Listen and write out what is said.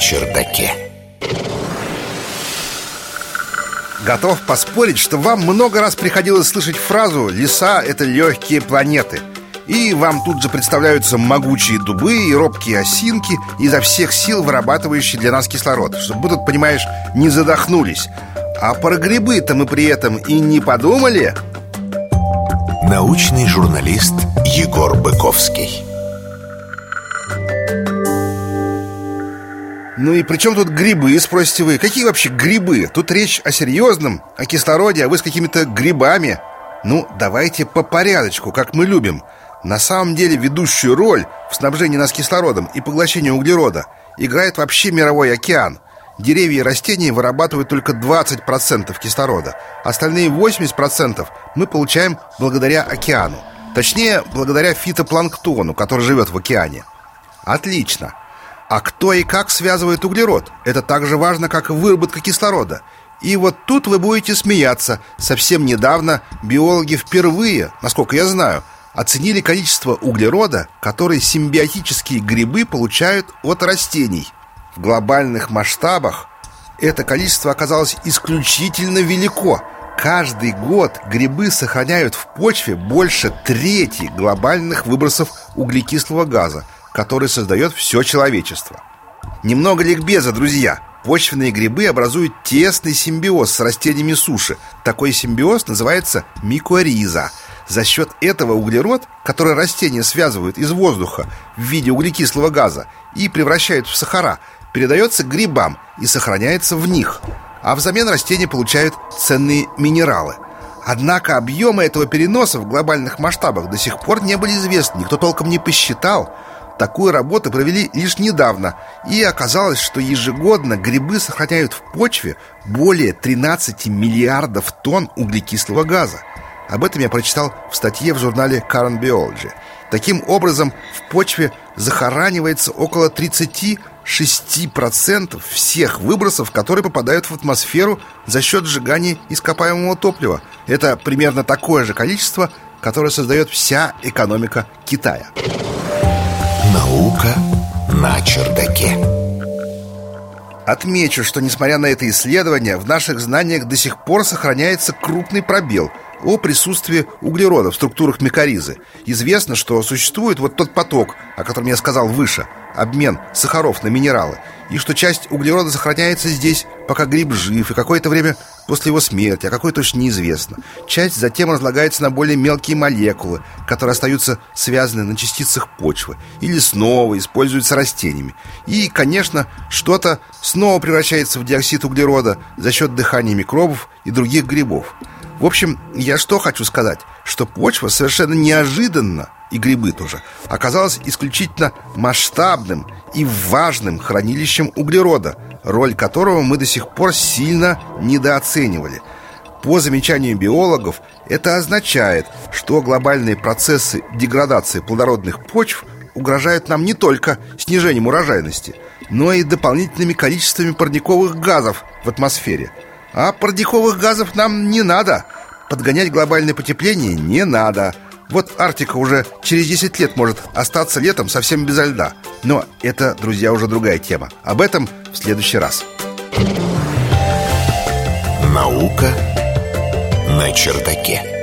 чердаке. Готов поспорить, что вам много раз приходилось слышать фразу «Леса — это легкие планеты». И вам тут же представляются могучие дубы и робкие осинки, изо всех сил вырабатывающие для нас кислород, чтобы мы тут, понимаешь, не задохнулись. А про грибы-то мы при этом и не подумали. Научный журналист Егор Быковский. Ну и при чем тут грибы, спросите вы? Какие вообще грибы? Тут речь о серьезном, о кислороде, а вы с какими-то грибами. Ну, давайте по порядочку, как мы любим. На самом деле ведущую роль в снабжении нас кислородом и поглощении углерода играет вообще мировой океан. Деревья и растения вырабатывают только 20% кислорода. Остальные 80% мы получаем благодаря океану. Точнее, благодаря фитопланктону, который живет в океане. Отлично. А кто и как связывает углерод? Это так же важно, как выработка кислорода. И вот тут вы будете смеяться. Совсем недавно биологи впервые, насколько я знаю, оценили количество углерода, который симбиотические грибы получают от растений. В глобальных масштабах это количество оказалось исключительно велико. Каждый год грибы сохраняют в почве больше трети глобальных выбросов углекислого газа – который создает все человечество. Немного ликбеза, друзья. Почвенные грибы образуют тесный симбиоз с растениями суши. Такой симбиоз называется микориза. За счет этого углерод, который растения связывают из воздуха в виде углекислого газа и превращают в сахара, передается грибам и сохраняется в них. А взамен растения получают ценные минералы – Однако объемы этого переноса в глобальных масштабах до сих пор не были известны, никто толком не посчитал. Такую работу провели лишь недавно, и оказалось, что ежегодно грибы сохраняют в почве более 13 миллиардов тонн углекислого газа. Об этом я прочитал в статье в журнале Current Biology. Таким образом, в почве захоранивается около 36% всех выбросов, которые попадают в атмосферу за счет сжигания ископаемого топлива. Это примерно такое же количество, которое создает вся экономика Китая. Наука на чердаке. Отмечу, что несмотря на это исследование, в наших знаниях до сих пор сохраняется крупный пробел о присутствии углерода в структурах микоризы. Известно, что существует вот тот поток, о котором я сказал выше, обмен сахаров на минералы, и что часть углерода сохраняется здесь, пока гриб жив, и какое-то время после его смерти, а какой точно неизвестно. Часть затем разлагается на более мелкие молекулы, которые остаются связаны на частицах почвы, или снова используются растениями. И, конечно, что-то снова превращается в диоксид углерода за счет дыхания микробов и других грибов. В общем, я что хочу сказать, что почва совершенно неожиданно, и грибы тоже, оказалась исключительно масштабным и важным хранилищем углерода, роль которого мы до сих пор сильно недооценивали. По замечанию биологов, это означает, что глобальные процессы деградации плодородных почв угрожают нам не только снижением урожайности, но и дополнительными количествами парниковых газов в атмосфере – а парниковых газов нам не надо. Подгонять глобальное потепление не надо Вот Арктика уже через 10 лет может остаться летом совсем без льда. Но это, друзья, уже другая тема. Об этом в следующий раз. Наука на чердаке